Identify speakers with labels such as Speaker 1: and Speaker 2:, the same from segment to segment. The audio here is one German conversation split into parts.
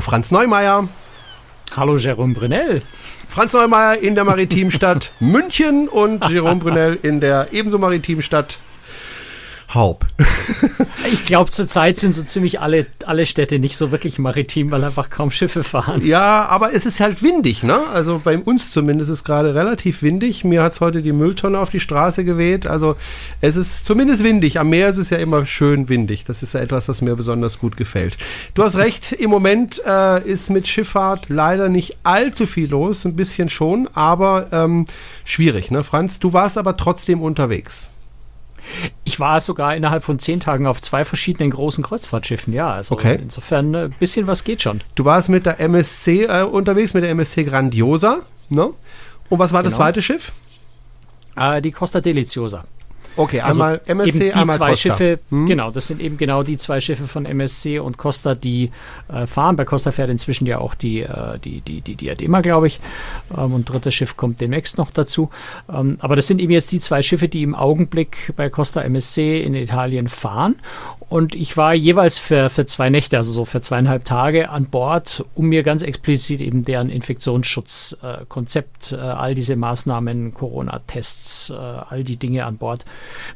Speaker 1: Hallo Franz Neumeier.
Speaker 2: Hallo Jerome Brunel.
Speaker 1: Franz Neumeier in der Maritimstadt München und Jerome Brunel in der ebenso Maritimstadt Haub.
Speaker 2: ich glaube, zurzeit sind so ziemlich alle, alle Städte nicht so wirklich maritim, weil einfach kaum Schiffe fahren.
Speaker 1: Ja, aber es ist halt windig, ne? Also bei uns zumindest ist es gerade relativ windig. Mir hat es heute die Mülltonne auf die Straße geweht. Also es ist zumindest windig. Am Meer ist es ja immer schön windig. Das ist ja etwas, was mir besonders gut gefällt. Du hast recht, im Moment äh, ist mit Schifffahrt leider nicht allzu viel los. Ein bisschen schon, aber ähm, schwierig, ne? Franz, du warst aber trotzdem unterwegs.
Speaker 2: Ich war sogar innerhalb von zehn Tagen auf zwei verschiedenen großen Kreuzfahrtschiffen, ja. Also
Speaker 1: okay.
Speaker 2: insofern ein äh, bisschen was geht schon.
Speaker 1: Du warst mit der MSC äh, unterwegs, mit der MSC Grandiosa, ne? Und was war genau. das zweite Schiff?
Speaker 2: Äh, die Costa Deliciosa.
Speaker 1: Okay, also einmal also MSC, die einmal
Speaker 2: zwei
Speaker 1: Costa.
Speaker 2: Schiffe, hm? genau, das sind eben genau die zwei Schiffe von MSC und Costa, die äh, fahren. Bei Costa fährt inzwischen ja auch die, äh, die, die, die Diadema, glaube ich. Ähm, und drittes Schiff kommt demnächst noch dazu. Ähm, aber das sind eben jetzt die zwei Schiffe, die im Augenblick bei Costa MSC in Italien fahren. Und ich war jeweils für, für zwei Nächte, also so für zweieinhalb Tage an Bord, um mir ganz explizit eben deren Infektionsschutzkonzept, äh, all diese Maßnahmen, Corona-Tests, äh, all die Dinge an Bord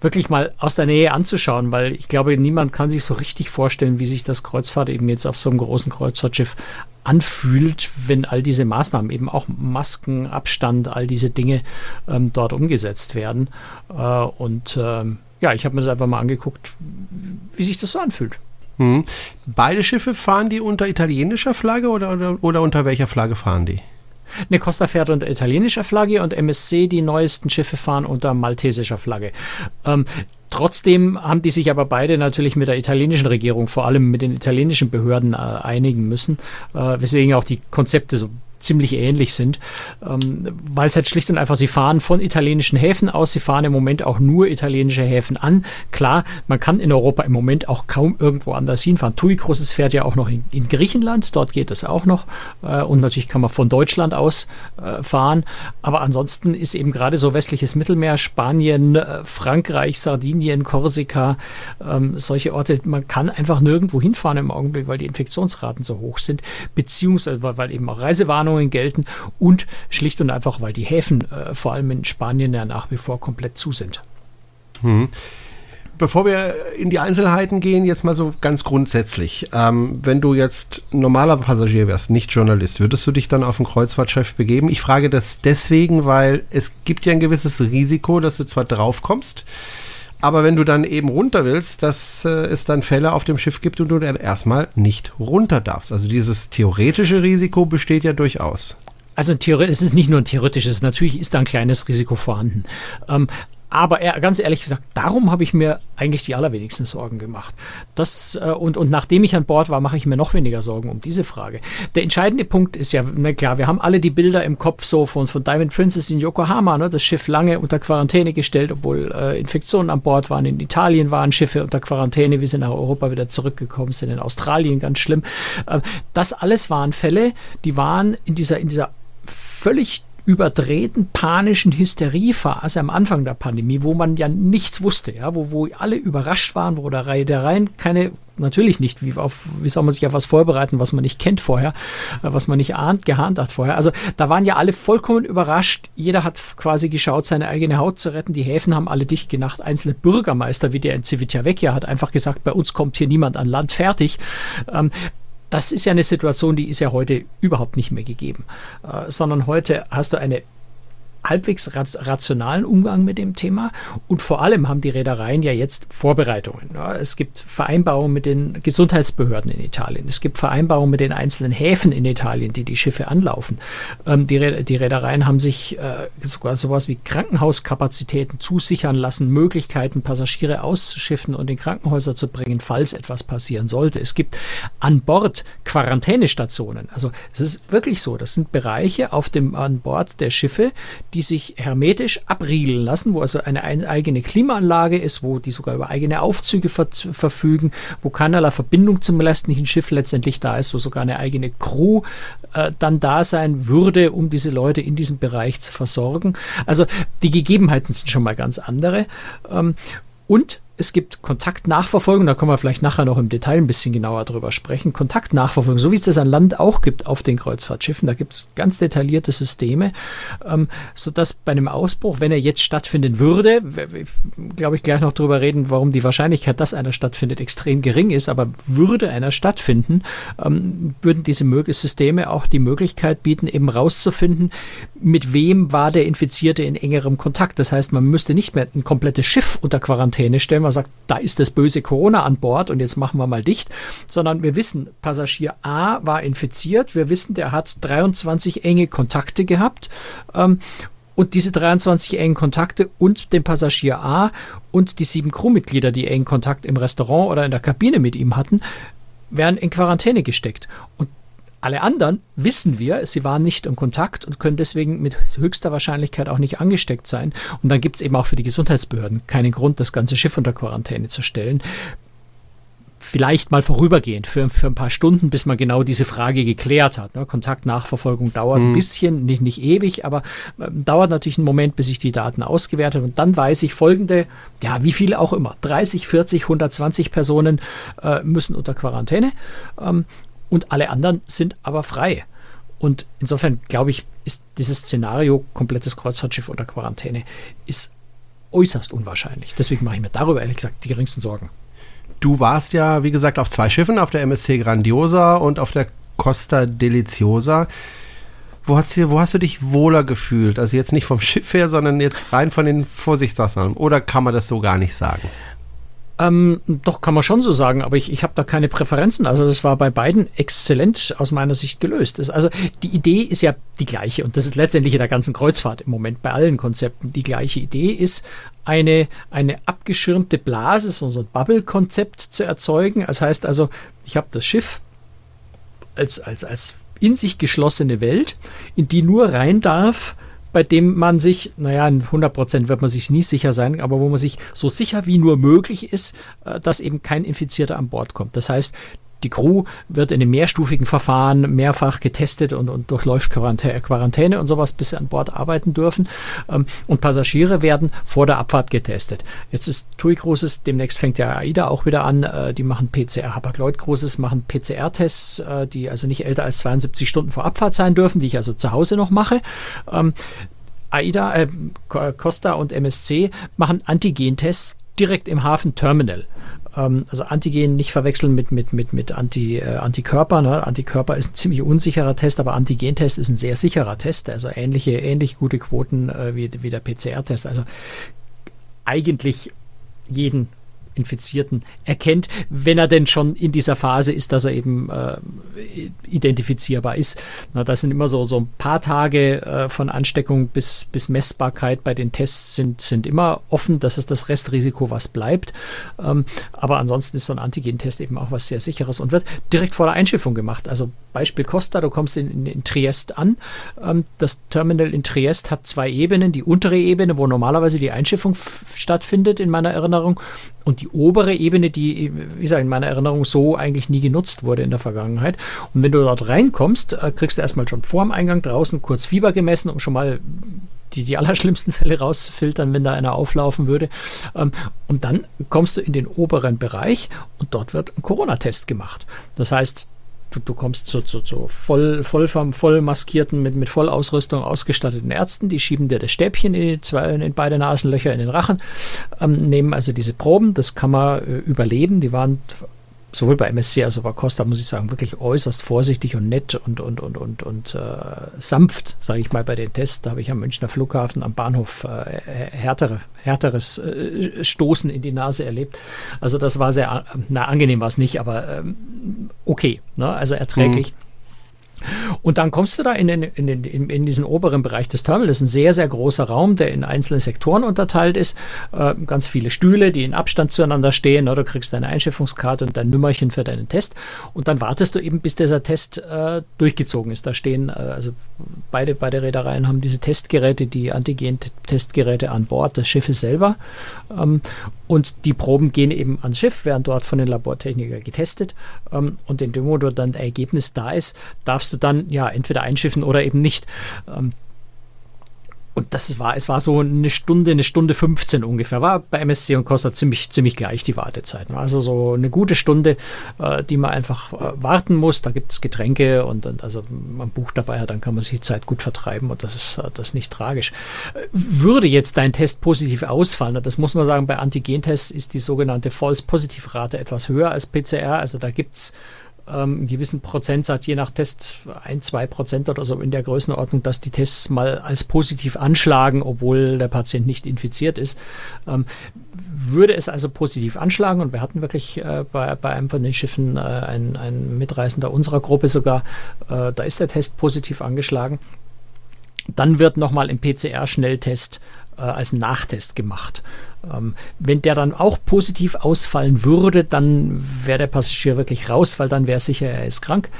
Speaker 2: wirklich mal aus der Nähe anzuschauen, weil ich glaube, niemand kann sich so richtig vorstellen, wie sich das Kreuzfahrt eben jetzt auf so einem großen Kreuzfahrtschiff anfühlt, wenn all diese Maßnahmen, eben auch Masken, Abstand, all diese Dinge ähm, dort umgesetzt werden. Äh, und ähm, ja, ich habe mir das einfach mal angeguckt, wie sich das so anfühlt.
Speaker 1: Mhm. Beide Schiffe fahren die unter italienischer Flagge oder, oder, oder unter welcher Flagge fahren die?
Speaker 2: Ne, Costa fährt unter italienischer Flagge und MSC, die neuesten Schiffe fahren unter maltesischer Flagge. Ähm, Trotzdem haben die sich aber beide natürlich mit der italienischen Regierung, vor allem mit den italienischen Behörden äh, einigen müssen, äh, weswegen auch die Konzepte so ziemlich ähnlich sind, ähm, weil es halt schlicht und einfach, sie fahren von italienischen Häfen aus, sie fahren im Moment auch nur italienische Häfen an. Klar, man kann in Europa im Moment auch kaum irgendwo anders hinfahren. TUI Cruises fährt ja auch noch in, in Griechenland, dort geht es auch noch äh, und natürlich kann man von Deutschland aus äh, fahren, aber ansonsten ist eben gerade so westliches Mittelmeer, Spanien, äh, Frankreich, Sardinien, Korsika, ähm, solche Orte, man kann einfach nirgendwo hinfahren im Augenblick, weil die Infektionsraten so hoch sind, beziehungsweise weil eben auch Reisewarnungen Warnungen gelten und schlicht und einfach, weil die Häfen äh, vor allem in Spanien ja nach wie vor komplett zu sind.
Speaker 1: Mhm. Bevor wir in die Einzelheiten gehen, jetzt mal so ganz grundsätzlich. Ähm, wenn du jetzt normaler Passagier wärst, nicht Journalist, würdest du dich dann auf ein Kreuzfahrtschiff begeben? Ich frage das deswegen, weil es gibt ja ein gewisses Risiko, dass du zwar drauf kommst, aber wenn du dann eben runter willst, dass äh, es dann Fälle auf dem Schiff gibt und du dann erstmal nicht runter darfst. Also dieses theoretische Risiko besteht ja durchaus.
Speaker 2: Also es ist nicht nur ein theoretisches, natürlich ist da ein kleines Risiko vorhanden. Ähm, aber er, ganz ehrlich gesagt, darum habe ich mir eigentlich die allerwenigsten Sorgen gemacht. Das, äh, und, und nachdem ich an Bord war, mache ich mir noch weniger Sorgen um diese Frage. Der entscheidende Punkt ist ja, na klar, wir haben alle die Bilder im Kopf so von, von Diamond Princess in Yokohama, ne, das Schiff lange unter Quarantäne gestellt, obwohl äh, Infektionen an Bord waren. In Italien waren Schiffe unter Quarantäne, wir sind nach Europa wieder zurückgekommen, sind in Australien ganz schlimm. Äh, das alles waren Fälle, die waren in dieser, in dieser völlig überdrehten panischen Hysteriephase am Anfang der Pandemie, wo man ja nichts wusste, ja, wo, wo alle überrascht waren, wo der Reihe der Reihen keine natürlich nicht, wie, auf, wie soll man sich auf was vorbereiten, was man nicht kennt vorher, äh, was man nicht ahnt, geahnt hat vorher. Also da waren ja alle vollkommen überrascht. Jeder hat quasi geschaut, seine eigene Haut zu retten. Die Häfen haben alle dicht gemacht. Einzelne Bürgermeister, wie der in Civitavecchia, hat einfach gesagt, bei uns kommt hier niemand an Land, fertig. Ähm, das ist ja eine Situation, die ist ja heute überhaupt nicht mehr gegeben, äh, sondern heute hast du eine halbwegs rationalen Umgang mit dem Thema und vor allem haben die Reedereien ja jetzt Vorbereitungen. Es gibt Vereinbarungen mit den Gesundheitsbehörden in Italien, es gibt Vereinbarungen mit den einzelnen Häfen in Italien, die die Schiffe anlaufen. Ähm, die, Reedereien haben sich äh, sogar sowas wie Krankenhauskapazitäten zusichern lassen, Möglichkeiten, Passagiere auszuschiffen und in Krankenhäuser zu bringen, falls etwas passieren sollte. Es gibt an Bord Quarantänestationen. Also es ist wirklich so, das sind Bereiche auf dem, an Bord der Schiffe, die sich hermetisch abriegeln lassen, wo also eine eigene Klimaanlage ist, wo die sogar über eigene Aufzüge ver verfügen, wo keinerlei Verbindung zum restlichen Schiff letztendlich da ist, wo sogar eine eigene Crew äh, dann da sein würde, um diese Leute in diesem Bereich zu versorgen. Also die Gegebenheiten sind schon mal ganz andere. Ähm, und es gibt Kontaktnachverfolgung, da können wir vielleicht nachher noch im Detail ein bisschen genauer drüber sprechen. Kontaktnachverfolgung, so wie es das an Land auch gibt auf den Kreuzfahrtschiffen, da gibt es ganz detaillierte Systeme, ähm, sodass bei einem Ausbruch, wenn er jetzt stattfinden würde, glaube ich gleich noch drüber reden, warum die Wahrscheinlichkeit, dass einer stattfindet, extrem gering ist, aber würde einer stattfinden, ähm, würden diese Systeme auch die Möglichkeit bieten, eben rauszufinden, mit wem war der Infizierte in engerem Kontakt. Das heißt, man müsste nicht mehr ein komplettes Schiff unter Quarantäne stellen, man sagt, da ist das böse Corona an Bord und jetzt machen wir mal dicht, sondern wir wissen, Passagier A war infiziert, wir wissen, der hat 23 enge Kontakte gehabt ähm, und diese 23 engen Kontakte und den Passagier A und die sieben Crewmitglieder, die engen Kontakt im Restaurant oder in der Kabine mit ihm hatten, werden in Quarantäne gesteckt. Und alle anderen wissen wir, sie waren nicht in Kontakt und können deswegen mit höchster Wahrscheinlichkeit auch nicht angesteckt sein. Und dann gibt es eben auch für die Gesundheitsbehörden keinen Grund, das ganze Schiff unter Quarantäne zu stellen. Vielleicht mal vorübergehend für, für ein paar Stunden, bis man genau diese Frage geklärt hat. Ne? Kontaktnachverfolgung dauert mhm. ein bisschen, nicht, nicht ewig, aber äh, dauert natürlich einen Moment, bis ich die Daten ausgewertet habe. Und dann weiß ich folgende, ja, wie viele auch immer, 30, 40, 120 Personen äh, müssen unter Quarantäne. Ähm, und alle anderen sind aber frei. Und insofern glaube ich, ist dieses Szenario, komplettes Kreuzfahrtschiff unter Quarantäne, ist äußerst unwahrscheinlich. Deswegen mache ich mir darüber ehrlich gesagt die geringsten Sorgen.
Speaker 1: Du warst ja, wie gesagt, auf zwei Schiffen, auf der MSC Grandiosa und auf der Costa Deliciosa. Wo, hier, wo hast du dich wohler gefühlt? Also jetzt nicht vom Schiff her, sondern jetzt rein von den Vorsichtsmaßnahmen. Oder kann man das so gar nicht sagen?
Speaker 2: Ähm, doch, kann man schon so sagen, aber ich, ich habe da keine Präferenzen. Also das war bei beiden exzellent aus meiner Sicht gelöst. Das, also die Idee ist ja die gleiche und das ist letztendlich in der ganzen Kreuzfahrt im Moment bei allen Konzepten. Die gleiche Idee ist, eine, eine abgeschirmte Blase, so ein Bubble-Konzept zu erzeugen. Das heißt also, ich habe das Schiff als, als, als in sich geschlossene Welt, in die nur rein darf, bei dem man sich, naja, in 100 Prozent wird man sich nie sicher sein, aber wo man sich so sicher wie nur möglich ist, äh, dass eben kein Infizierter an Bord kommt. Das heißt, die Crew wird in einem mehrstufigen Verfahren mehrfach getestet und, und durchläuft Quarantäne und sowas, bis sie an Bord arbeiten dürfen. Ähm, und Passagiere werden vor der Abfahrt getestet. Jetzt ist TUI Cruises, demnächst fängt ja AIDA auch wieder an. Äh, die machen PCR. Hapag-Lloyd Cruises machen PCR-Tests, äh, die also nicht älter als 72 Stunden vor Abfahrt sein dürfen, die ich also zu Hause noch mache. Ähm, AIDA, äh, Costa und MSC machen Antigen-Tests direkt im Hafen-Terminal. Ähm, also Antigen nicht verwechseln mit, mit, mit, mit Anti, äh, Antikörper. Ne? Antikörper ist ein ziemlich unsicherer Test, aber Antigentest ist ein sehr sicherer Test. Also ähnliche, ähnlich gute Quoten äh, wie, wie der PCR-Test. Also eigentlich jeden Infizierten erkennt, wenn er denn schon in dieser Phase ist, dass er eben äh, identifizierbar ist. Na, das sind immer so, so ein paar Tage äh, von Ansteckung bis, bis Messbarkeit bei den Tests sind, sind immer offen. Das ist das Restrisiko, was bleibt. Ähm, aber ansonsten ist so ein Antigen-Test eben auch was sehr sicheres und wird direkt vor der Einschiffung gemacht. Also Beispiel Costa, du kommst in, in, in Triest an. Ähm, das Terminal in Triest hat zwei Ebenen. Die untere Ebene, wo normalerweise die Einschiffung stattfindet, in meiner Erinnerung, und die obere Ebene, die, wie gesagt, in meiner Erinnerung so eigentlich nie genutzt wurde in der Vergangenheit. Und wenn du dort reinkommst, äh, kriegst du erstmal schon vor dem Eingang draußen kurz Fieber gemessen, um schon mal die, die allerschlimmsten Fälle rauszufiltern, wenn da einer auflaufen würde. Ähm, und dann kommst du in den oberen Bereich und dort wird ein Corona-Test gemacht. Das heißt, Du, du kommst zu, zu, zu voll, voll, voll maskierten, mit, mit Vollausrüstung ausgestatteten Ärzten, die schieben dir das Stäbchen in, zwei, in beide Nasenlöcher in den Rachen, ähm, nehmen also diese Proben, das kann man äh, überleben. Die waren sowohl bei MSC als auch bei Costa, muss ich sagen, wirklich äußerst vorsichtig und nett und, und, und, und, und äh, sanft, sage ich mal, bei den Tests. Da habe ich am Münchner Flughafen am Bahnhof äh, härtere, härteres äh, Stoßen in die Nase erlebt. Also das war sehr, na angenehm war es nicht, aber ähm, okay, ne? also erträglich. Mhm. Und dann kommst du da in, den, in, den, in, diesen oberen Bereich des Terminals. Das ist ein sehr, sehr großer Raum, der in einzelne Sektoren unterteilt ist. Äh, ganz viele Stühle, die in Abstand zueinander stehen. Oder du kriegst deine Einschiffungskarte und dein Nummerchen für deinen Test. Und dann wartest du eben, bis dieser Test äh, durchgezogen ist. Da stehen, äh, also beide, beide Reedereien haben diese Testgeräte, die Antigen-Testgeräte an Bord des Schiffes selber. Ähm, und die Proben gehen eben ans Schiff, werden dort von den Labortechnikern getestet. Ähm, und in dem Moment, wo dann das Ergebnis da ist, darfst du dann ja entweder einschiffen oder eben nicht. Ähm, und das war, es war so eine Stunde, eine Stunde 15 ungefähr. War bei MSC und Costa ziemlich, ziemlich gleich die Wartezeit. Also so eine gute Stunde, äh, die man einfach äh, warten muss. Da gibt es Getränke und, und also man Buch dabei dann kann man sich die Zeit gut vertreiben und das ist äh, das ist nicht tragisch. Würde jetzt dein Test positiv ausfallen, das muss man sagen, bei Antigentests ist die sogenannte False-Positiv-Rate etwas höher als PCR. Also da gibt es ähm, einen gewissen Prozentsatz, je nach Test, ein, zwei Prozent oder so in der Größenordnung, dass die Tests mal als positiv anschlagen, obwohl der Patient nicht infiziert ist. Ähm, würde es also positiv anschlagen und wir hatten wirklich äh, bei, bei einem von den Schiffen äh, ein, ein Mitreisender unserer Gruppe sogar, äh, da ist der Test positiv angeschlagen. Dann wird nochmal im PCR-Schnelltest äh, als Nachtest gemacht. Ähm, wenn der dann auch positiv ausfallen würde, dann wäre der Passagier wirklich raus, weil dann wäre sicher, er ist krank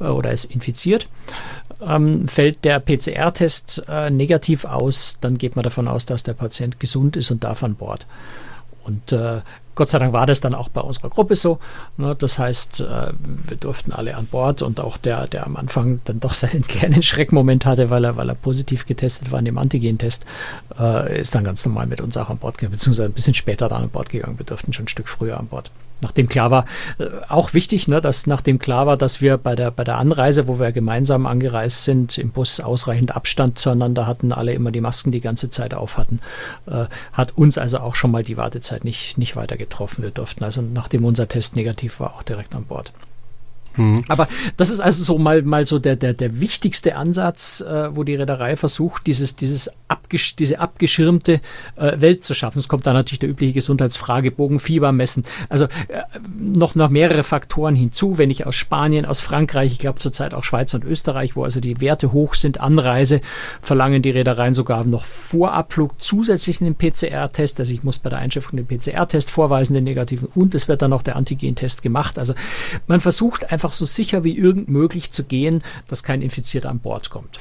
Speaker 2: äh, oder ist infiziert. Ähm, fällt der PCR-Test äh, negativ aus, dann geht man davon aus, dass der Patient gesund ist und darf an Bord. Und äh, Gott sei Dank war das dann auch bei unserer Gruppe so. Ne? Das heißt, äh, wir durften alle an Bord und auch der, der am Anfang dann doch seinen kleinen Schreckmoment hatte, weil er, weil er positiv getestet war in dem Antigen-Test, äh, ist dann ganz normal mit uns auch an Bord gegangen, beziehungsweise ein bisschen später dann an Bord gegangen. Wir durften schon ein Stück früher an Bord nachdem klar war, äh, auch wichtig, ne, dass nachdem klar war, dass wir bei der, bei der Anreise, wo wir gemeinsam angereist sind, im Bus ausreichend Abstand zueinander hatten, alle immer die Masken die ganze Zeit auf hatten, äh, hat uns also auch schon mal die Wartezeit nicht, nicht weiter getroffen. Wir durften also, nachdem unser Test negativ war, auch direkt an Bord. Mhm. Aber das ist also so mal, mal so der, der, der wichtigste Ansatz, äh, wo die Reederei versucht, dieses, dieses abgesch diese abgeschirmte äh, Welt zu schaffen. Es kommt da natürlich der übliche Gesundheitsfragebogen, Fieber messen. Also äh, noch, noch mehrere Faktoren hinzu. Wenn ich aus Spanien, aus Frankreich, ich glaube zurzeit auch Schweiz und Österreich, wo also die Werte hoch sind, Anreise, verlangen die Reedereien sogar noch vor Abflug zusätzlich einen PCR-Test. Also ich muss bei der Einschiffung den PCR-Test vorweisen, den negativen, und es wird dann noch der Antigen-Test gemacht. Also man versucht einfach einfach so sicher wie irgend möglich zu gehen, dass kein Infizierter an Bord kommt.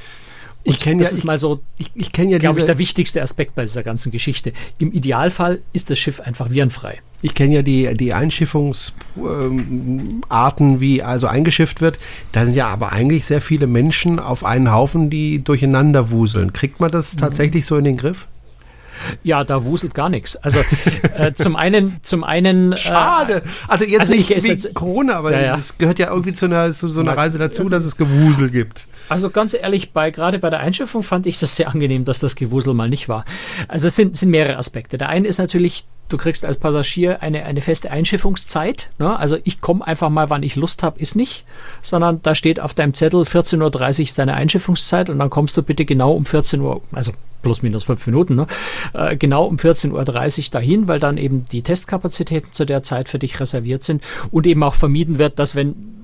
Speaker 2: Und ich kenne das ja, ist mal so, ich, ich kenne ja glaube ich, der wichtigste Aspekt bei dieser ganzen Geschichte. Im Idealfall ist das Schiff einfach virenfrei.
Speaker 1: Ich kenne ja die, die Einschiffungsarten, ähm, wie also eingeschifft wird. Da sind ja aber eigentlich sehr viele Menschen auf einen Haufen, die durcheinander wuseln. Kriegt man das mhm. tatsächlich so in den Griff?
Speaker 2: Ja, da wuselt gar nichts. Also äh, zum einen, zum einen.
Speaker 1: Äh, Schade. Also jetzt also nicht ich, wegen jetzt, Corona, aber ja, ja. das gehört ja irgendwie zu einer, zu so einer Reise dazu, dass es Gewusel gibt.
Speaker 2: Also ganz ehrlich, bei, gerade bei der Einschiffung fand ich das sehr angenehm, dass das Gewusel mal nicht war. Also es sind, sind mehrere Aspekte. Der eine ist natürlich, du kriegst als Passagier eine, eine feste Einschiffungszeit. Ne? Also ich komme einfach mal, wann ich Lust habe, ist nicht, sondern da steht auf deinem Zettel 14.30 Uhr ist deine Einschiffungszeit und dann kommst du bitte genau um 14 Uhr, also plus minus fünf Minuten, ne? äh, genau um 14.30 Uhr dahin, weil dann eben die Testkapazitäten zu der Zeit für dich reserviert sind und eben auch vermieden wird, dass wenn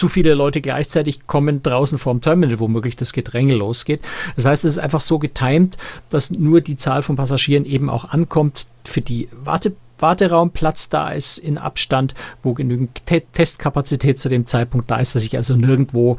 Speaker 2: zu viele Leute gleichzeitig kommen draußen vorm Terminal, womöglich das Gedränge losgeht. Das heißt, es ist einfach so getimt, dass nur die Zahl von Passagieren eben auch ankommt für die Warte Warteraumplatz da ist in Abstand, wo genügend Te Testkapazität zu dem Zeitpunkt da ist, dass ich also nirgendwo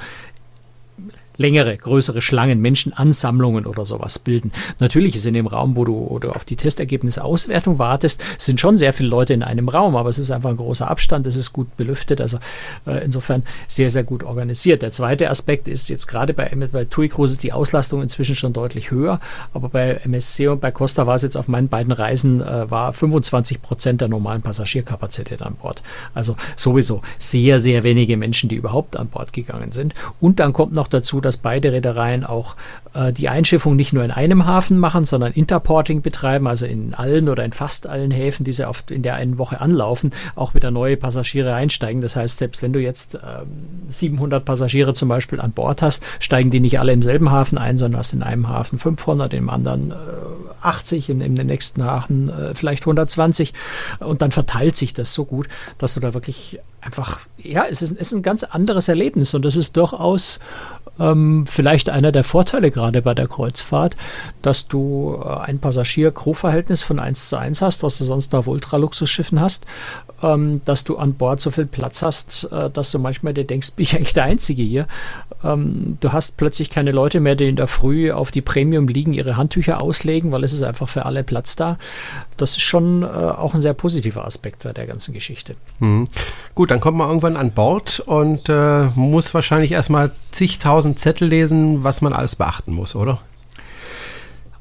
Speaker 2: längere, größere Schlangen, Menschenansammlungen oder sowas bilden. Natürlich ist in dem Raum, wo du, du auf die Testergebnisauswertung wartest, sind schon sehr viele Leute in einem Raum, aber es ist einfach ein großer Abstand, es ist gut belüftet, also äh, insofern sehr, sehr gut organisiert. Der zweite Aspekt ist jetzt gerade bei, bei TUI Cruises die Auslastung inzwischen schon deutlich höher, aber bei MSC und bei Costa war es jetzt auf meinen beiden Reisen, äh, war 25 Prozent der normalen Passagierkapazität an Bord. Also sowieso sehr, sehr wenige Menschen, die überhaupt an Bord gegangen sind. Und dann kommt noch dazu, dass beide Reedereien auch äh, die Einschiffung nicht nur in einem Hafen machen, sondern Interporting betreiben, also in allen oder in fast allen Häfen, die sie oft in der einen Woche anlaufen, auch wieder neue Passagiere einsteigen. Das heißt, selbst wenn du jetzt äh, 700 Passagiere zum Beispiel an Bord hast, steigen die nicht alle im selben Hafen ein, sondern hast in einem Hafen 500, im anderen äh, 80, in, in dem nächsten Hafen äh, vielleicht 120 und dann verteilt sich das so gut, dass du da wirklich einfach, ja, es ist, ist ein ganz anderes Erlebnis und das ist durchaus ähm, vielleicht einer der Vorteile gerade bei der Kreuzfahrt, dass du äh, ein Passagier-Crew-Verhältnis von 1 zu 1 hast, was du sonst auf Ultraluxusschiffen hast, ähm, dass du an Bord so viel Platz hast, äh, dass du manchmal dir denkst, bin ich eigentlich der Einzige hier. Ähm, du hast plötzlich keine Leute mehr, die in der Früh auf die Premium liegen, ihre Handtücher auslegen, weil es ist einfach für alle Platz da. Das ist schon äh, auch ein sehr positiver Aspekt bei der ganzen Geschichte.
Speaker 1: Mhm. Gut, dann kommt man irgendwann an Bord und äh, muss wahrscheinlich erstmal zigtausend Zettel lesen, was man alles beachten muss, oder?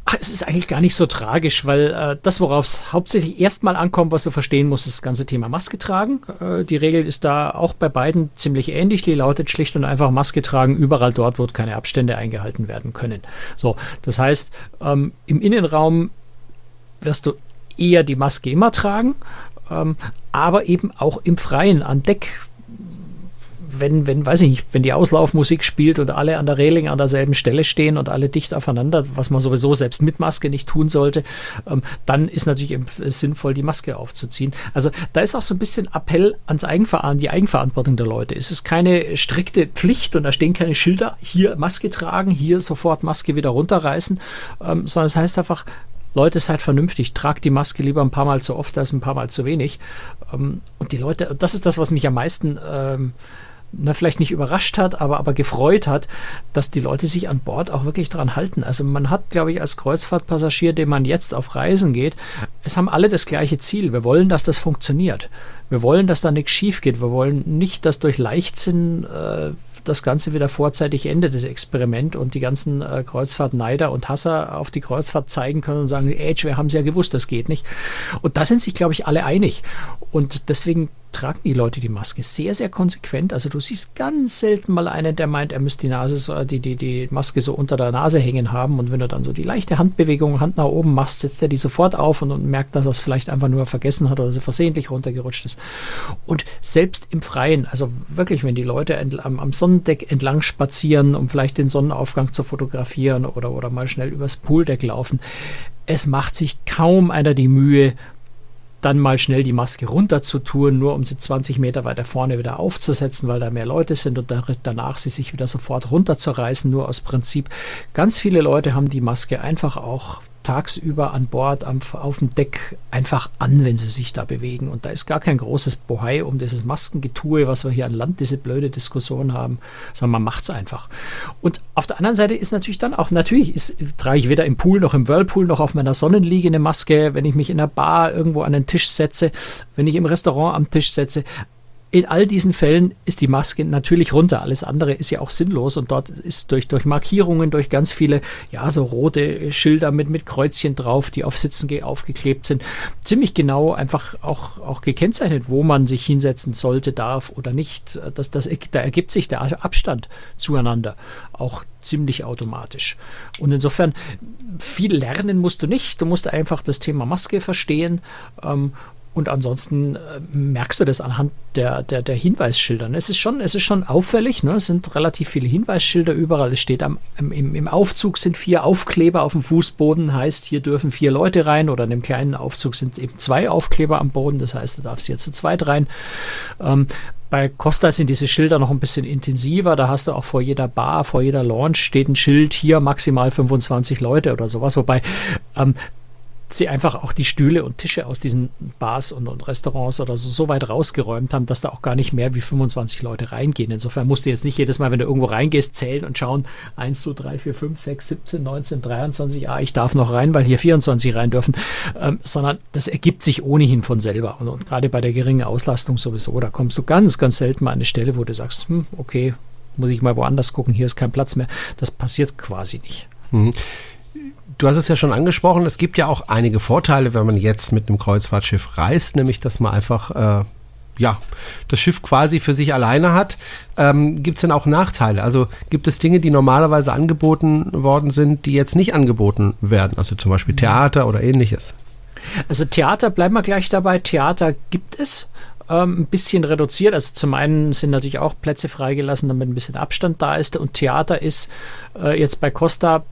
Speaker 2: Ach, es ist eigentlich gar nicht so tragisch, weil äh, das, worauf es hauptsächlich erstmal ankommt, was du verstehen musst, ist das ganze Thema Maske tragen. Äh, die Regel ist da auch bei beiden ziemlich ähnlich. Die lautet schlicht und einfach Maske tragen überall dort, wo keine Abstände eingehalten werden können. So, das heißt, ähm, im Innenraum wirst du eher die Maske immer tragen, ähm, aber eben auch im Freien an Deck wenn, wenn, weiß ich nicht, wenn die Auslaufmusik spielt und alle an der Reling an derselben Stelle stehen und alle dicht aufeinander, was man sowieso selbst mit Maske nicht tun sollte, ähm, dann ist natürlich sinnvoll, die Maske aufzuziehen. Also da ist auch so ein bisschen Appell ans Eigenver an die Eigenverantwortung der Leute. Es ist keine strikte Pflicht und da stehen keine Schilder, hier Maske tragen, hier sofort Maske wieder runterreißen, ähm, sondern es heißt einfach, Leute, seid vernünftig, tragt die Maske lieber ein paar Mal zu oft als ein paar Mal zu wenig. Ähm, und die Leute, das ist das, was mich am meisten ähm, na, vielleicht nicht überrascht hat, aber, aber gefreut hat, dass die Leute sich an Bord auch wirklich dran halten. Also man hat, glaube ich, als Kreuzfahrtpassagier, dem man jetzt auf Reisen geht, es haben alle das gleiche Ziel. Wir wollen, dass das funktioniert. Wir wollen, dass da nichts schief geht. Wir wollen nicht, dass durch Leichtsinn äh, das Ganze wieder vorzeitig endet, das Experiment, und die ganzen äh, Kreuzfahrtneider und Hasser auf die Kreuzfahrt zeigen können und sagen, Age, wir haben es ja gewusst, das geht nicht. Und da sind sich, glaube ich, alle einig. Und deswegen tragen die Leute die Maske sehr, sehr konsequent. Also du siehst ganz selten mal einen, der meint, er müsste die Nase so, die, die, die Maske so unter der Nase hängen haben. Und wenn du dann so die leichte Handbewegung, Hand nach oben machst, setzt er die sofort auf und, und merkt, dass er es vielleicht einfach nur vergessen hat oder sie versehentlich runtergerutscht ist. Und selbst im Freien, also wirklich, wenn die Leute am, am Sonnendeck entlang spazieren, um vielleicht den Sonnenaufgang zu fotografieren oder, oder mal schnell übers Pooldeck laufen, es macht sich kaum einer die Mühe, dann mal schnell die Maske runter zu tun, nur um sie 20 Meter weiter vorne wieder aufzusetzen, weil da mehr Leute sind und danach sie sich wieder sofort runterzureißen, nur aus Prinzip. Ganz viele Leute haben die Maske einfach auch tagsüber an Bord am, auf dem Deck einfach an, wenn sie sich da bewegen. Und da ist gar kein großes Bohai um dieses Maskengetue, was wir hier an Land, diese blöde Diskussion haben, sondern man macht es einfach. Und auf der anderen Seite ist natürlich dann auch, natürlich ist, trage ich weder im Pool noch im Whirlpool noch auf meiner Sonnenliege eine Maske, wenn ich mich in der Bar irgendwo an den Tisch setze, wenn ich im Restaurant am Tisch setze in all diesen Fällen ist die Maske natürlich runter. Alles andere ist ja auch sinnlos und dort ist durch, durch Markierungen, durch ganz viele, ja, so rote Schilder mit, mit Kreuzchen drauf, die auf Sitzen aufgeklebt sind, ziemlich genau einfach auch, auch gekennzeichnet, wo man sich hinsetzen sollte, darf oder nicht. Das, das, da ergibt sich der Abstand zueinander auch ziemlich automatisch. Und insofern, viel lernen musst du nicht. Du musst einfach das Thema Maske verstehen ähm, und ansonsten äh, merkst du das anhand der, der, der Hinweisschilder. Es ist schon, es ist schon auffällig, ne? es sind relativ viele Hinweisschilder überall. Es steht am, im, im Aufzug sind vier Aufkleber auf dem Fußboden, heißt, hier dürfen vier Leute rein oder in dem kleinen Aufzug sind eben zwei Aufkleber am Boden, das heißt, du darfst hier zu zweit rein. Ähm, bei Costa sind diese Schilder noch ein bisschen intensiver. Da hast du auch vor jeder Bar, vor jeder Launch steht ein Schild, hier maximal 25 Leute oder sowas. Wobei ähm, sie einfach auch die Stühle und Tische aus diesen Bars und, und, Restaurants oder so, so weit rausgeräumt haben, dass da auch gar nicht mehr wie 25 Leute reingehen. Insofern musst du jetzt nicht jedes Mal, wenn du irgendwo reingehst, zählen und schauen, 1, 2, 3, 4, 5, 6, 17, 19, 23, ah, ich darf noch rein, weil hier 24 rein dürfen, ähm, sondern das ergibt sich ohnehin von selber. Und, und gerade bei der geringen Auslastung sowieso, da kommst du ganz, ganz selten mal an eine Stelle, wo du sagst, hm, okay, muss ich mal woanders gucken, hier ist kein Platz mehr. Das passiert quasi nicht. Mhm.
Speaker 1: Du hast es ja schon angesprochen, es gibt ja auch einige Vorteile, wenn man jetzt mit einem Kreuzfahrtschiff reist, nämlich dass man einfach äh, ja, das Schiff quasi für sich alleine hat. Ähm, gibt es denn auch Nachteile? Also gibt es Dinge, die normalerweise angeboten worden sind, die jetzt nicht angeboten werden? Also zum Beispiel Theater oder ähnliches?
Speaker 2: Also Theater, bleiben wir gleich dabei. Theater gibt es ähm, ein bisschen reduziert. Also zum einen sind natürlich auch Plätze freigelassen, damit ein bisschen Abstand da ist. Und Theater ist äh, jetzt bei Costa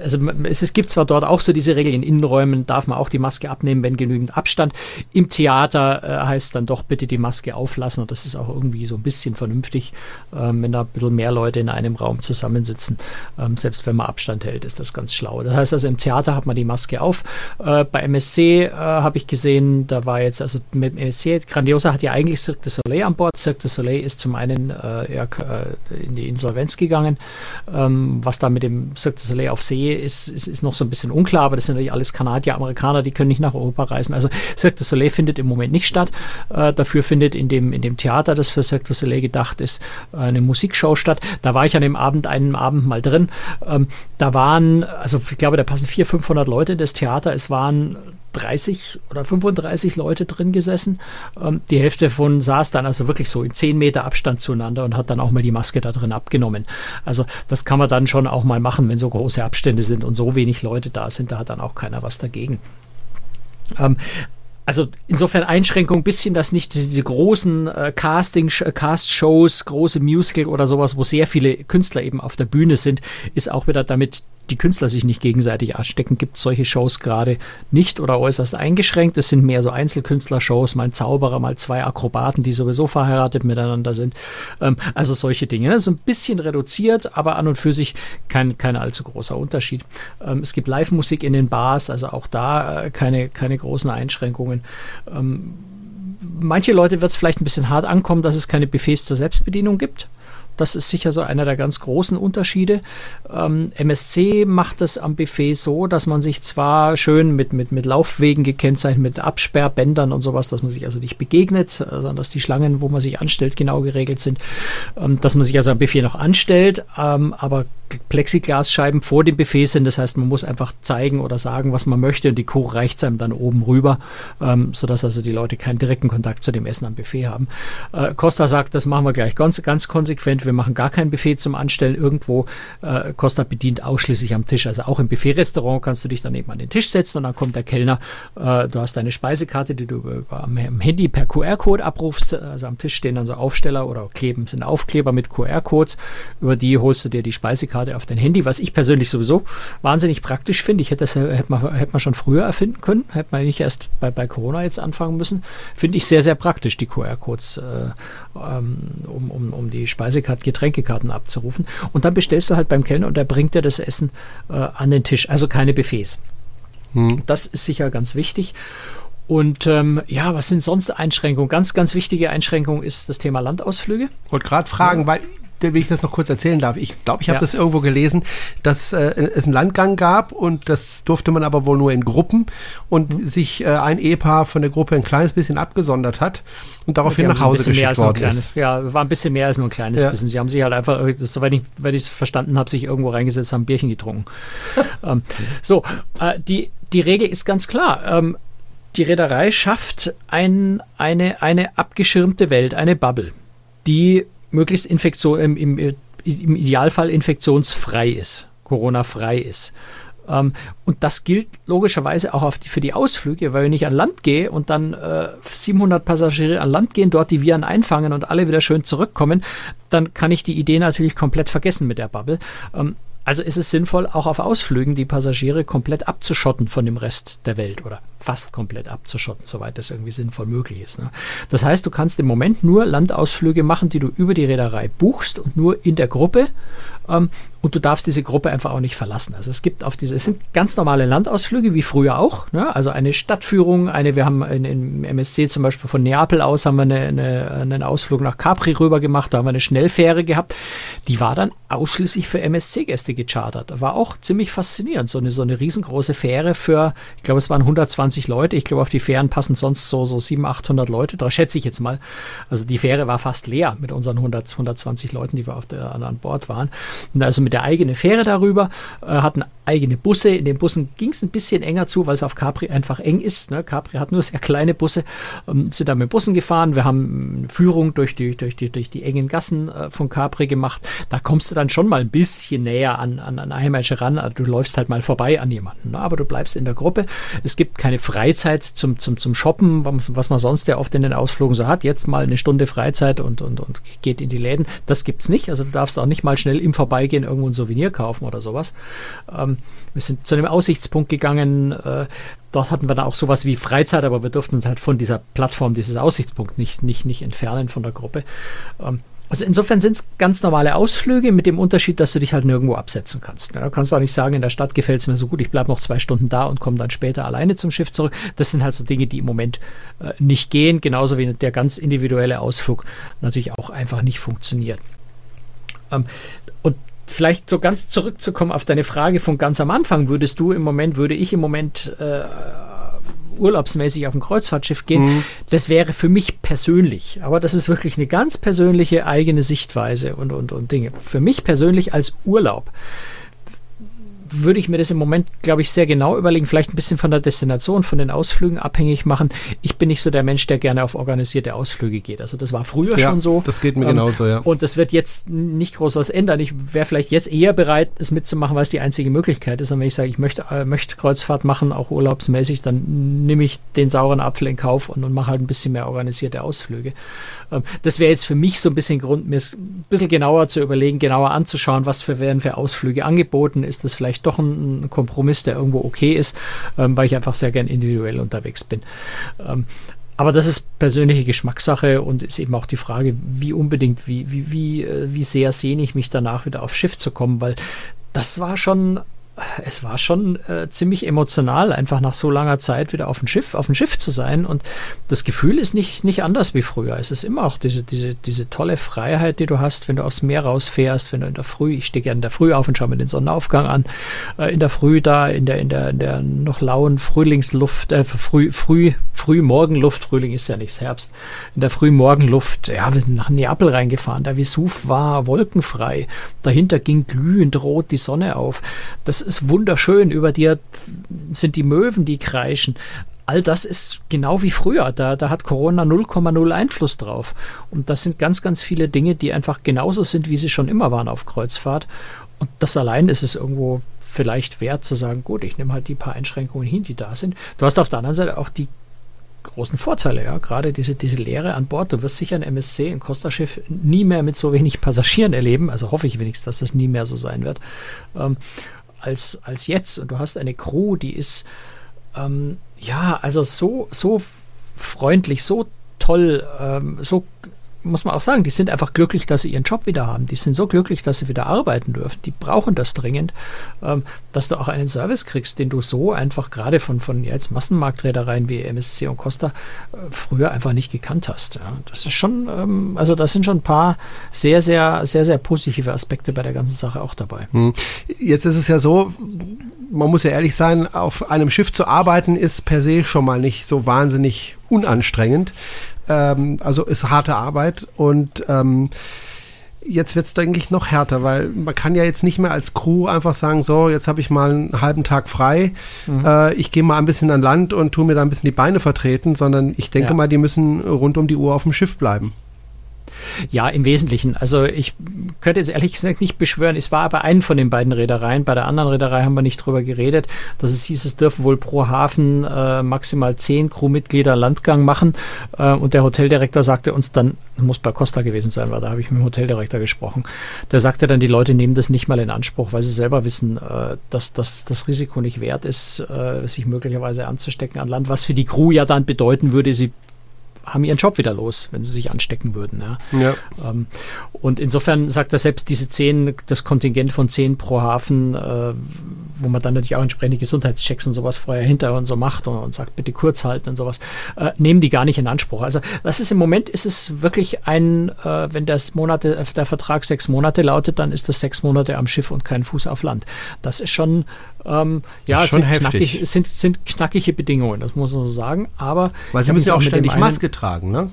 Speaker 2: also es, es, gibt zwar dort auch so diese Regel, in Innenräumen darf man auch die Maske abnehmen, wenn genügend Abstand. Im Theater äh, heißt dann doch bitte die Maske auflassen und das ist auch irgendwie so ein bisschen vernünftig, ähm, wenn da ein bisschen mehr Leute in einem Raum zusammensitzen. Ähm, selbst wenn man Abstand hält, ist das ganz schlau. Das heißt also, im Theater hat man die Maske auf. Äh, bei MSC äh, habe ich gesehen, da war jetzt, also mit MSC, Grandiosa hat ja eigentlich Cirque du Soleil an Bord. Cirque du Soleil ist zum einen äh, ja, äh, in die Insolvenz gegangen, ähm, was da mit dem Cirque du Soleil auf auf See ist, ist, ist noch so ein bisschen unklar, aber das sind natürlich alles Kanadier, Amerikaner, die können nicht nach Europa reisen. Also Cirque du Soleil findet im Moment nicht statt. Äh, dafür findet in dem, in dem Theater, das für Cirque du Soleil gedacht ist, eine Musikshow statt. Da war ich an dem Abend, einen Abend mal drin. Ähm, da waren, also ich glaube, da passen 400, 500 Leute in das Theater. Es waren 30 oder 35 Leute drin gesessen. Ähm, die Hälfte von saß dann also wirklich so in 10 Meter Abstand zueinander und hat dann auch mal die Maske da drin abgenommen. Also das kann man dann schon auch mal machen, wenn so große Abstände sind und so wenig Leute da sind, da hat dann auch keiner was dagegen. Ähm, also insofern Einschränkung ein bisschen, dass nicht diese großen äh, Casting, äh, Cast-Shows, große Musical oder sowas, wo sehr viele Künstler eben auf der Bühne sind, ist auch wieder damit die Künstler sich nicht gegenseitig anstecken, gibt es solche Shows gerade nicht oder äußerst eingeschränkt. Es sind mehr so Einzelkünstler-Shows, mal ein Zauberer, mal zwei Akrobaten, die sowieso verheiratet miteinander sind. Ähm, also solche Dinge. Ne? So ein bisschen reduziert, aber an und für sich kein, kein allzu großer Unterschied. Ähm, es gibt Live-Musik in den Bars, also auch da äh, keine, keine großen Einschränkungen. Ähm, manche Leute wird es vielleicht ein bisschen hart ankommen, dass es keine Buffets zur Selbstbedienung gibt. Das ist sicher so einer der ganz großen Unterschiede. Ähm, MSC macht es am Buffet so, dass man sich zwar schön mit, mit, mit Laufwegen gekennzeichnet, mit Absperrbändern und sowas, dass man sich also nicht begegnet, sondern dass die Schlangen, wo man sich anstellt, genau geregelt sind, ähm, dass man sich also am Buffet noch anstellt, ähm, aber Plexiglasscheiben vor dem Buffet sind. Das heißt, man muss einfach zeigen oder sagen, was man möchte und die Kuh reicht einem dann oben rüber, ähm, sodass also die Leute keinen direkten Kontakt zu dem Essen am Buffet haben. Äh, Costa sagt, das machen wir gleich ganz, ganz konsequent. Wir machen gar kein Buffet zum Anstellen irgendwo. Äh, Costa bedient ausschließlich am Tisch. Also auch im Buffet-Restaurant kannst du dich dann eben an den Tisch setzen und dann kommt der Kellner. Äh, du hast deine Speisekarte, die du über, am Handy per QR-Code abrufst. Also am Tisch stehen dann so Aufsteller oder kleben sind Aufkleber mit QR-Codes. Über die holst du dir die Speisekarte auf dein Handy, was ich persönlich sowieso wahnsinnig praktisch finde. Ich hätte das hätte man, hätte man schon früher erfinden können, hätte man nicht erst bei, bei Corona jetzt anfangen müssen. Finde ich sehr, sehr praktisch, die QR-Codes, äh, ähm, um, um, um die Speisekarte, Getränkekarten abzurufen. Und dann bestellst du halt beim Kellner und der bringt dir das Essen äh, an den Tisch. Also keine Buffets. Hm. Das ist sicher ganz wichtig. Und ähm, ja, was sind sonst Einschränkungen? Ganz, ganz wichtige Einschränkung ist das Thema Landausflüge.
Speaker 1: Ich wollte gerade fragen, ja. weil wenn ich das noch kurz erzählen darf. Ich glaube, ich habe ja. das irgendwo gelesen, dass äh, es einen Landgang gab und das durfte man aber wohl nur in Gruppen und mhm. sich äh, ein Ehepaar von der Gruppe ein kleines bisschen abgesondert hat und daraufhin nach Hause geschickt worden
Speaker 2: kleines,
Speaker 1: ist.
Speaker 2: Ja, war ein bisschen mehr als nur ein kleines ja. bisschen. Sie haben sich halt einfach, äh, soweit ich es verstanden habe, sich irgendwo reingesetzt, haben ein Bierchen getrunken. ähm, so, äh, die, die Regel ist ganz klar. Ähm, die Reederei schafft ein, eine, eine abgeschirmte Welt, eine Bubble, die möglichst Infektion, im, im, im Idealfall infektionsfrei ist, Corona-frei ist. Ähm, und das gilt logischerweise auch die, für die Ausflüge, weil wenn ich an Land gehe und dann äh, 700 Passagiere an Land gehen, dort die Viren einfangen und alle wieder schön zurückkommen, dann kann ich die Idee natürlich komplett vergessen mit der Bubble. Ähm, also ist es sinnvoll, auch auf Ausflügen die Passagiere komplett abzuschotten von dem Rest der Welt oder fast komplett abzuschotten, soweit das irgendwie sinnvoll möglich ist. Ne? Das heißt, du kannst im Moment nur Landausflüge machen, die du über die Reederei buchst und nur in der Gruppe. Ähm, und du darfst diese Gruppe einfach auch nicht verlassen. Also es gibt auf diese, es sind ganz normale Landausflüge, wie früher auch. Ne? Also eine Stadtführung, eine, wir haben in, im MSC zum Beispiel von Neapel aus haben wir eine, eine, einen Ausflug nach Capri rüber gemacht, da haben wir eine Schnellfähre gehabt. Die war dann ausschließlich für MSC-Gäste gechartert. War auch ziemlich faszinierend. So eine, so eine riesengroße Fähre für, ich glaube, es waren 120 Leute. Ich glaube, auf die Fähren passen sonst so, so 700, 800 Leute. Da schätze ich jetzt mal. Also die Fähre war fast leer mit unseren 100, 120 Leuten, die wir auf der, an Bord waren. Und also mit mit der eigenen Fähre darüber, äh, hatten eigene Busse. In den Bussen ging es ein bisschen enger zu, weil es auf Capri einfach eng ist. Ne? Capri hat nur sehr kleine Busse, ähm, sind da mit Bussen gefahren. Wir haben Führung durch die, durch die, durch die engen Gassen äh, von Capri gemacht. Da kommst du dann schon mal ein bisschen näher an, an, an Einheimische ran. Also du läufst halt mal vorbei an jemanden, ne? aber du bleibst in der Gruppe. Es gibt keine Freizeit zum, zum, zum Shoppen, was, was man sonst ja oft in den Ausflügen so hat. Jetzt mal eine Stunde Freizeit und, und, und geht in die Läden. Das gibt es nicht. Also du darfst auch nicht mal schnell im Vorbeigehen irgendwo ein Souvenir kaufen oder sowas. Ähm, wir sind zu einem Aussichtspunkt gegangen. Äh, dort hatten wir dann auch sowas wie Freizeit, aber wir durften uns halt von dieser Plattform, dieses Aussichtspunkt nicht, nicht, nicht entfernen von der Gruppe. Ähm, also insofern sind es ganz normale Ausflüge mit dem Unterschied, dass du dich halt nirgendwo absetzen kannst. Du kannst auch nicht sagen, in der Stadt gefällt es mir so gut, ich bleibe noch zwei Stunden da und komme dann später alleine zum Schiff zurück. Das sind halt so Dinge, die im Moment äh, nicht gehen, genauso wie der ganz individuelle Ausflug natürlich auch einfach nicht funktioniert. Ähm, vielleicht so ganz zurückzukommen auf deine Frage von ganz am Anfang, würdest du im Moment, würde ich im Moment äh, urlaubsmäßig auf ein Kreuzfahrtschiff gehen, mhm. das wäre für mich persönlich, aber das ist wirklich eine ganz persönliche eigene Sichtweise und, und, und Dinge. Für mich persönlich als Urlaub würde ich mir das im Moment, glaube ich, sehr genau überlegen. Vielleicht ein bisschen von der Destination, von den Ausflügen abhängig machen. Ich bin nicht so der Mensch, der gerne auf organisierte Ausflüge geht. Also das war früher ja, schon so.
Speaker 1: Das geht mir ähm, genauso, ja.
Speaker 2: Und das wird jetzt nicht groß was ändern. Ich wäre vielleicht jetzt eher bereit, es mitzumachen, weil es die einzige Möglichkeit ist. Und wenn ich sage, ich möchte, äh, möchte Kreuzfahrt machen, auch urlaubsmäßig, dann nehme ich den sauren Apfel in Kauf und, und mache halt ein bisschen mehr organisierte Ausflüge. Ähm, das wäre jetzt für mich so ein bisschen Grund, mir es ein bisschen genauer zu überlegen, genauer anzuschauen, was für werden für Ausflüge angeboten. Ist das vielleicht doch ein, ein Kompromiss, der irgendwo okay ist, ähm, weil ich einfach sehr gern individuell unterwegs bin. Ähm, aber das ist persönliche Geschmackssache und ist eben auch die Frage, wie unbedingt, wie, wie, wie, äh, wie sehr sehne ich mich danach wieder aufs Schiff zu kommen, weil das war schon es war schon äh, ziemlich emotional, einfach nach so langer Zeit wieder auf dem Schiff, auf dem Schiff zu sein. Und das Gefühl ist nicht, nicht anders wie früher. Es ist immer auch diese, diese, diese tolle Freiheit, die du hast, wenn du aufs Meer rausfährst, wenn du in der Früh, ich stehe gerne in der Früh auf und schaue mir den Sonnenaufgang an, äh, in der Früh da, in der, in der, in der noch lauen Frühlingsluft, äh, früh, früh, früh Morgenluft, Frühling ist ja nichts Herbst, in der Frühmorgenluft, ja, wir sind nach Neapel reingefahren, der Vesuv war wolkenfrei, dahinter ging glühend rot die Sonne auf. Das ist wunderschön. Über dir sind die Möwen, die kreischen. All das ist genau wie früher. Da, da hat Corona 0,0 Einfluss drauf. Und das sind ganz, ganz viele Dinge, die einfach genauso sind, wie sie schon immer waren auf Kreuzfahrt. Und das allein ist es irgendwo vielleicht wert zu sagen, gut, ich nehme halt die paar Einschränkungen hin, die da sind. Du hast auf der anderen Seite auch die großen Vorteile, ja. Gerade diese, diese Lehre an Bord. Du wirst sicher ein MSC, ein Costa-Schiff nie mehr mit so wenig Passagieren erleben. Also hoffe ich wenigstens, dass das nie mehr so sein wird. Ähm, als, als jetzt. Und du hast eine Crew, die ist ähm, ja, also so, so freundlich, so toll, ähm, so muss man auch sagen, die sind einfach glücklich, dass sie ihren Job wieder haben. Die sind so glücklich, dass sie wieder arbeiten dürfen. Die brauchen das dringend, ähm, dass du auch einen Service kriegst, den du so einfach gerade von, von jetzt Massenmarktreedereien wie MSC und Costa äh, früher einfach nicht gekannt hast. Ja. Das ist schon, ähm, also da sind schon ein paar sehr, sehr, sehr, sehr positive Aspekte bei der ganzen Sache auch dabei. Hm.
Speaker 1: Jetzt ist es ja so, man muss ja ehrlich sein, auf einem Schiff zu arbeiten ist per se schon mal nicht so wahnsinnig unanstrengend. Ähm, also ist harte Arbeit und ähm, jetzt wird es, denke ich, noch härter, weil man kann ja jetzt nicht mehr als Crew einfach sagen, so, jetzt habe ich mal einen halben Tag frei, mhm. äh, ich gehe mal ein bisschen an Land und tue mir da ein bisschen die Beine vertreten, sondern ich denke ja. mal, die müssen rund um die Uhr auf dem Schiff bleiben.
Speaker 2: Ja, im Wesentlichen. Also ich könnte jetzt ehrlich gesagt nicht beschwören, es war bei einem von den beiden Reedereien, bei der anderen Reederei haben wir nicht drüber geredet, dass es hieß, es dürfen wohl pro Hafen äh, maximal zehn Crewmitglieder Landgang machen. Äh, und der Hoteldirektor sagte uns dann, muss bei Costa gewesen sein, weil da habe ich mit dem Hoteldirektor gesprochen, der sagte dann, die Leute nehmen das nicht mal in Anspruch, weil sie selber wissen, äh, dass, dass das Risiko nicht wert ist, äh, sich möglicherweise anzustecken an Land, was für die Crew ja dann bedeuten würde, sie haben ihren Job wieder los, wenn sie sich anstecken würden. Ja. ja. Ähm, und insofern sagt er selbst diese zehn, das Kontingent von zehn pro Hafen, äh, wo man dann natürlich auch entsprechende Gesundheitschecks und sowas vorher hinter und so macht und, und sagt, bitte kurz halten und sowas, äh, nehmen die gar nicht in Anspruch. Also das ist im Moment ist es wirklich ein, äh, wenn das Monate, der Vertrag sechs Monate lautet, dann ist das sechs Monate am Schiff und kein Fuß auf Land. Das ist schon ähm, ja,
Speaker 1: schon
Speaker 2: sind,
Speaker 1: heftig.
Speaker 2: Knackig, sind, sind knackige Bedingungen, das muss man so sagen. Aber
Speaker 1: Weil sie müssen ja auch ständig Maske tragen, ne?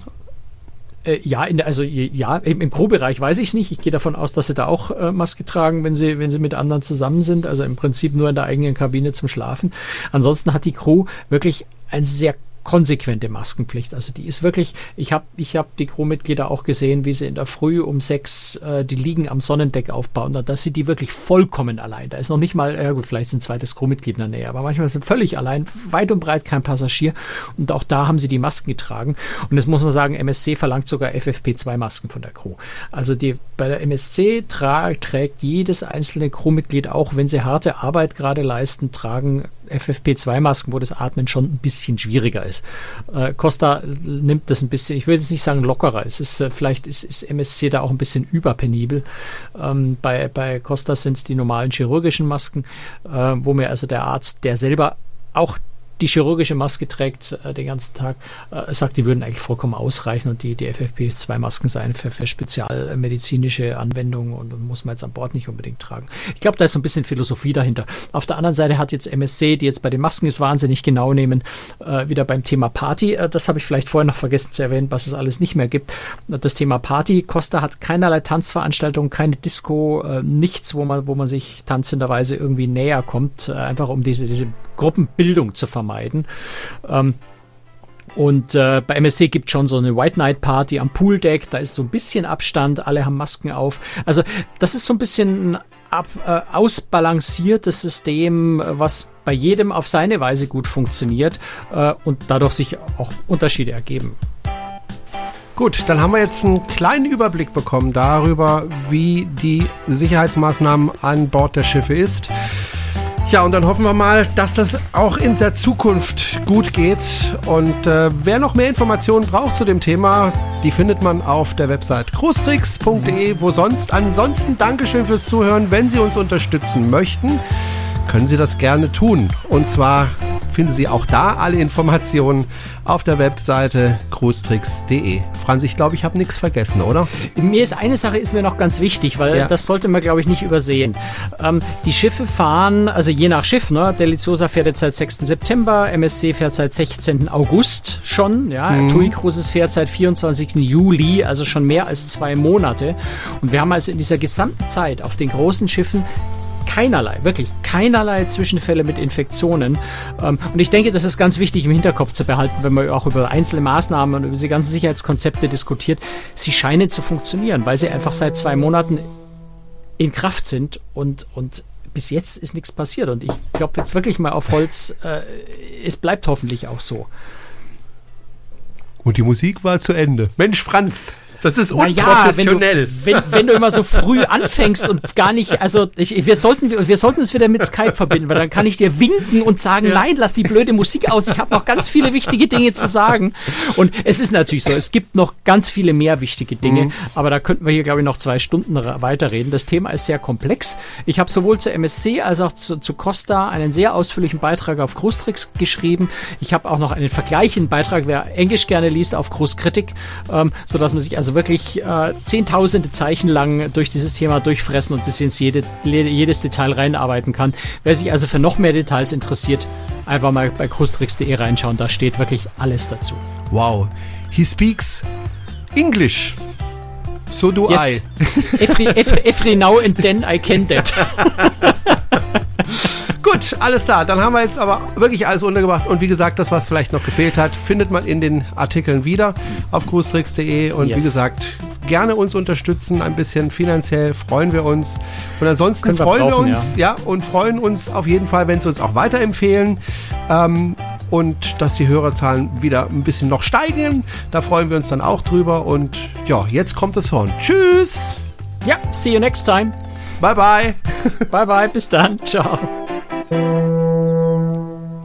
Speaker 2: Äh, ja, in der, also ja, im, im Crew-Bereich weiß ich es nicht. Ich gehe davon aus, dass sie da auch äh, Maske tragen, wenn sie, wenn sie mit anderen zusammen sind. Also im Prinzip nur in der eigenen Kabine zum Schlafen. Ansonsten hat die Crew wirklich ein sehr konsequente Maskenpflicht. Also die ist wirklich, ich habe ich hab die Crewmitglieder auch gesehen, wie sie in der Früh um sechs äh, die Liegen am Sonnendeck aufbauen. Da sind die wirklich vollkommen allein. Da ist noch nicht mal, ja gut, vielleicht ein zweites Crewmitglied in der Nähe, aber manchmal sind völlig allein, weit und breit kein Passagier. Und auch da haben sie die Masken getragen. Und jetzt muss man sagen, MSC verlangt sogar FFP2-Masken von der Crew. Also die, bei der MSC tra trägt jedes einzelne Crewmitglied, auch wenn sie harte Arbeit gerade leisten, tragen FFP2-Masken, wo das Atmen schon ein bisschen schwieriger ist. Äh, Costa nimmt das ein bisschen, ich würde jetzt nicht sagen lockerer, es ist, äh, vielleicht ist, ist, MSC da auch ein bisschen überpenibel. Ähm, bei, bei Costa sind es die normalen chirurgischen Masken, äh, wo mir also der Arzt, der selber auch die chirurgische Maske trägt äh, den ganzen Tag, äh, sagt, die würden eigentlich vollkommen ausreichen und die, die FFP2-Masken seien für, für spezialmedizinische Anwendungen und, muss man jetzt an Bord nicht unbedingt tragen. Ich glaube, da ist so ein bisschen Philosophie dahinter. Auf der anderen Seite hat jetzt MSC, die jetzt bei den Masken es wahnsinnig genau nehmen, äh, wieder beim Thema Party, äh, das habe ich vielleicht vorher noch vergessen zu erwähnen, was es alles nicht mehr gibt. Das Thema Party, Costa hat keinerlei Tanzveranstaltungen, keine Disco, äh, nichts, wo man, wo man sich tanzenderweise irgendwie näher kommt, äh, einfach um diese, diese Gruppenbildung zu vermeiden. Ähm, und äh, bei MSC gibt es schon so eine White Night Party am Pooldeck, da ist so ein bisschen Abstand, alle haben Masken auf. Also das ist so ein bisschen ein ab, äh, ausbalanciertes System, was bei jedem auf seine Weise gut funktioniert äh, und dadurch sich auch Unterschiede ergeben.
Speaker 1: Gut, dann haben wir jetzt einen kleinen Überblick bekommen darüber, wie die Sicherheitsmaßnahmen an Bord der Schiffe ist. Ja, und dann hoffen wir mal, dass das auch in der Zukunft gut geht. Und äh, wer noch mehr Informationen braucht zu dem Thema, die findet man auf der Website cruestricks.de, wo sonst. Ansonsten Dankeschön fürs Zuhören. Wenn Sie uns unterstützen möchten, können Sie das gerne tun. Und zwar finden Sie auch da alle Informationen auf der Webseite cruestricks.de. Franz, ich glaube, ich habe nichts vergessen, oder?
Speaker 2: Mir ist eine Sache ist mir noch ganz wichtig, weil ja. das sollte man, glaube ich, nicht übersehen. Ähm, die Schiffe fahren, also je nach Schiff, ne? Der Lizosa fährt jetzt seit 6. September, MSC fährt seit 16. August schon, ja. Mhm. TUI Cruises fährt seit 24. Juli, also schon mehr als zwei Monate. Und wir haben also in dieser gesamten Zeit auf den großen Schiffen keinerlei, wirklich keinerlei Zwischenfälle mit Infektionen. Ähm, und ich denke, das ist ganz wichtig im Hinterkopf zu behalten, wenn man auch über einzelne Maßnahmen und über diese ganzen Sicherheitskonzepte diskutiert. Sie scheinen zu funktionieren, weil sie einfach seit zwei Monaten in Kraft sind und, und bis jetzt ist nichts passiert. Und ich glaube jetzt wirklich mal auf Holz, äh, es bleibt hoffentlich auch so.
Speaker 1: Und die Musik war zu Ende. Mensch, Franz, das ist unprofessionell.
Speaker 2: Ja, wenn, du, wenn, wenn, du immer so früh anfängst und gar nicht, also ich, wir sollten wir sollten es wieder mit Skype verbinden, weil dann kann ich dir winken und sagen, ja. nein, lass die blöde Musik aus. Ich habe noch ganz viele wichtige Dinge zu sagen. Und es ist natürlich so, es gibt noch ganz viele mehr wichtige Dinge, mhm. aber da könnten wir hier glaube ich noch zwei Stunden weiterreden. Das Thema ist sehr komplex. Ich habe sowohl zu MSC als auch zu, zu Costa einen sehr ausführlichen Beitrag auf Großtricks geschrieben. Ich habe auch noch einen vergleichenden Beitrag, wer Englisch gerne liest, auf Großkritik, ähm, sodass man sich also also wirklich äh, zehntausende Zeichen lang durch dieses Thema durchfressen und bis ins jede, jedes Detail reinarbeiten kann. Wer sich also für noch mehr Details interessiert, einfach mal bei crustrix.de reinschauen, da steht wirklich alles dazu.
Speaker 1: Wow, he speaks English. So do yes.
Speaker 2: I. every, every, every now and then I can that.
Speaker 1: Gut, alles klar. Dann haben wir jetzt aber wirklich alles untergebracht. Und wie gesagt, das, was vielleicht noch gefehlt hat, findet man in den Artikeln wieder auf cruistricks.de. Und yes. wie gesagt, gerne uns unterstützen, ein bisschen finanziell freuen wir uns. Und ansonsten wir freuen brauchen, wir uns, ja. ja. und freuen uns auf jeden Fall, wenn Sie uns auch weiterempfehlen. Ähm, und dass die Hörerzahlen wieder ein bisschen noch steigen. Da freuen wir uns dann auch drüber. Und ja, jetzt kommt das Horn. Tschüss!
Speaker 2: Ja, see you next time.
Speaker 1: Bye bye.
Speaker 2: bye bye, bis dann. Ciao. thank you